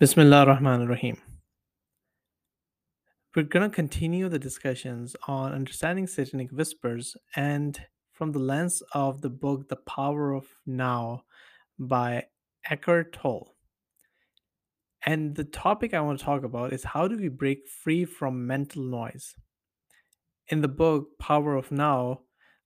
Bismillah ar-Rahman ar-Rahim. We're going to continue the discussions on understanding satanic whispers and from the lens of the book The Power of Now by Eckhart Tolle. And the topic I want to talk about is how do we break free from mental noise? In the book Power of Now,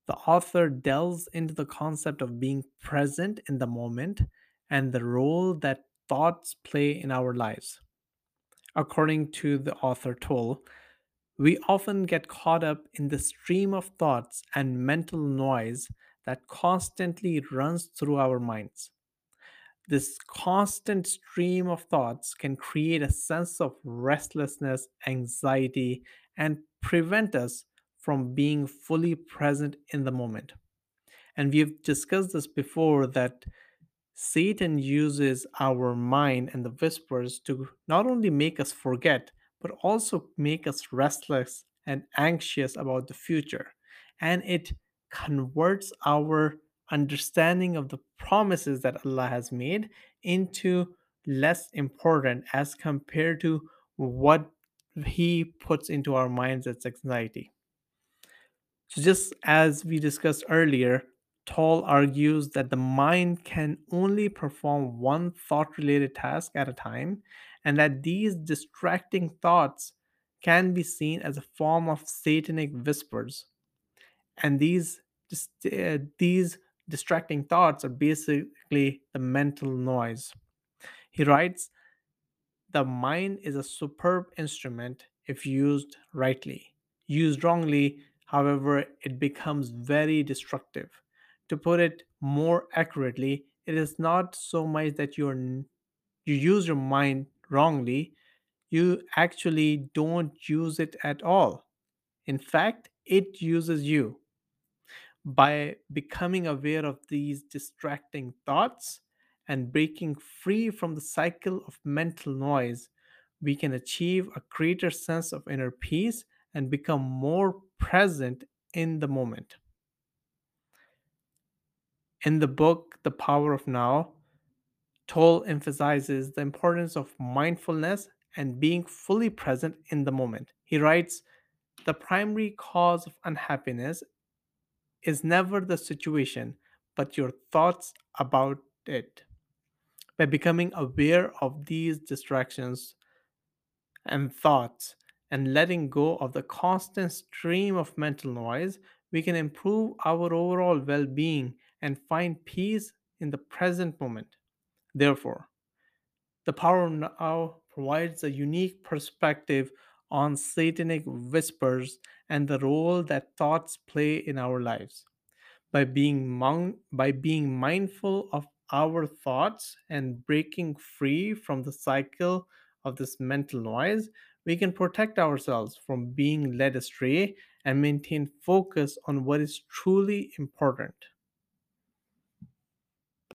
the author delves into the concept of being present in the moment and the role that thoughts play in our lives. According to the author Tolle, we often get caught up in the stream of thoughts and mental noise that constantly runs through our minds. This constant stream of thoughts can create a sense of restlessness, anxiety, and prevent us from being fully present in the moment. And we've discussed this before that Satan uses our mind and the whispers to not only make us forget, but also make us restless and anxious about the future. And it converts our understanding of the promises that Allah has made into less important as compared to what He puts into our minds as anxiety. So, just as we discussed earlier, Tolle argues that the mind can only perform one thought related task at a time, and that these distracting thoughts can be seen as a form of satanic whispers. And these, uh, these distracting thoughts are basically the mental noise. He writes, The mind is a superb instrument if used rightly. Used wrongly, however, it becomes very destructive. To put it more accurately, it is not so much that you're you use your mind wrongly, you actually don't use it at all. In fact, it uses you. By becoming aware of these distracting thoughts and breaking free from the cycle of mental noise, we can achieve a greater sense of inner peace and become more present in the moment. In the book, The Power of Now, Tolle emphasizes the importance of mindfulness and being fully present in the moment. He writes, The primary cause of unhappiness is never the situation, but your thoughts about it. By becoming aware of these distractions and thoughts and letting go of the constant stream of mental noise, we can improve our overall well being and find peace in the present moment. Therefore, the power now provides a unique perspective on satanic whispers and the role that thoughts play in our lives. By being, mon- by being mindful of our thoughts and breaking free from the cycle of this mental noise, we can protect ourselves from being led astray and maintain focus on what is truly important.